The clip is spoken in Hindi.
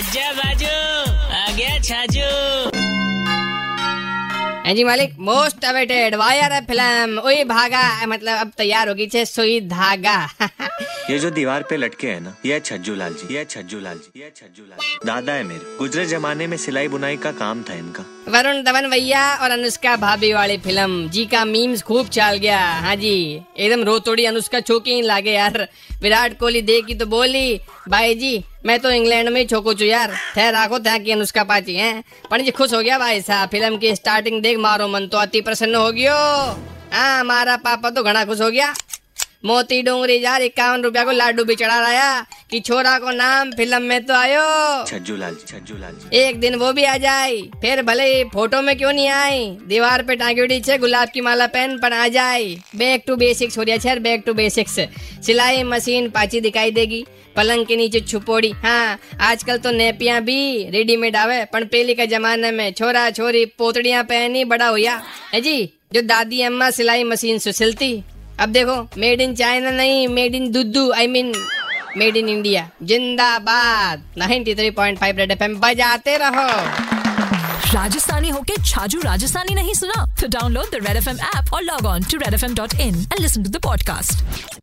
आजा बाजू आ गया छाजू। हाँ जी मालिक मोस्ट अवेटेड वायर फ़िल्म ओए भागा मतलब अब तैयार होगी छे सुई धागा। ये जो दीवार पे लटके हैं ना ये छज्जू लाल जी ये छज्जू लाल जी ये छज्जू लाल जी। दादा है मेरे गुजरे जमाने में सिलाई बुनाई का काम था इनका। वरुण धवन भैया और अनुष्का भाभी वाली फ़िल्म जी का मीम्स खूब चल गया। हाँ जी एकदम रोतोड़ी अनुष्का छोकी लागे यार। विराट कोहली देखी तो बोली भाई जी मैं तो इंग्लैंड में ही छोको छू यार। थे राखो, थे की अनुष्का पाची, है? पंडित खुश हो गया भाई साहब। फ़िल्म की स्टार्टिंग देख मारो मन तो अति प्रसन्न हो गयो। हाँ हमारा पापा तो घना खुश हो गया। मोती डोंगरी यार इक्यावन रुपया को लाडू भी चढ़ा रहा कि छोरा को नाम फ़िल्म में तो आयो। छज्जू लाल जी छज्जू लाल जी। एक दिन वो भी आ जाए फिर भले ही फ़ोटो में क्यों नहीं आई दीवार पे टांगी छे गुलाब की माला पहन पर आ जाए। बैक टू बेसिक्स हो रहा बैक टू बेसिक्स सिलाई मशीन पाची दिखाई देगी पलंग के नीचे छुपोड़ी। हाँ आजकल तो नेपिया भी रेडीमेड आवे पर पहले के जमाने में छोरा छोरी पोतड़ियाँ पहनी बड़ा हुआ है जी जो दादी अम्मा सिलाई मशीन से सिलती। अब देखो मेड इन चाइना नहीं made in दुद्धू I mean made in India जिंदाबाद। 93.5 रेड एफ़ एम बजाते रहो। राजस्थानी होके छाजू राजस्थानी नहीं सुना? तो download the Red F M app और log on to Red F M dot in and listen to the podcast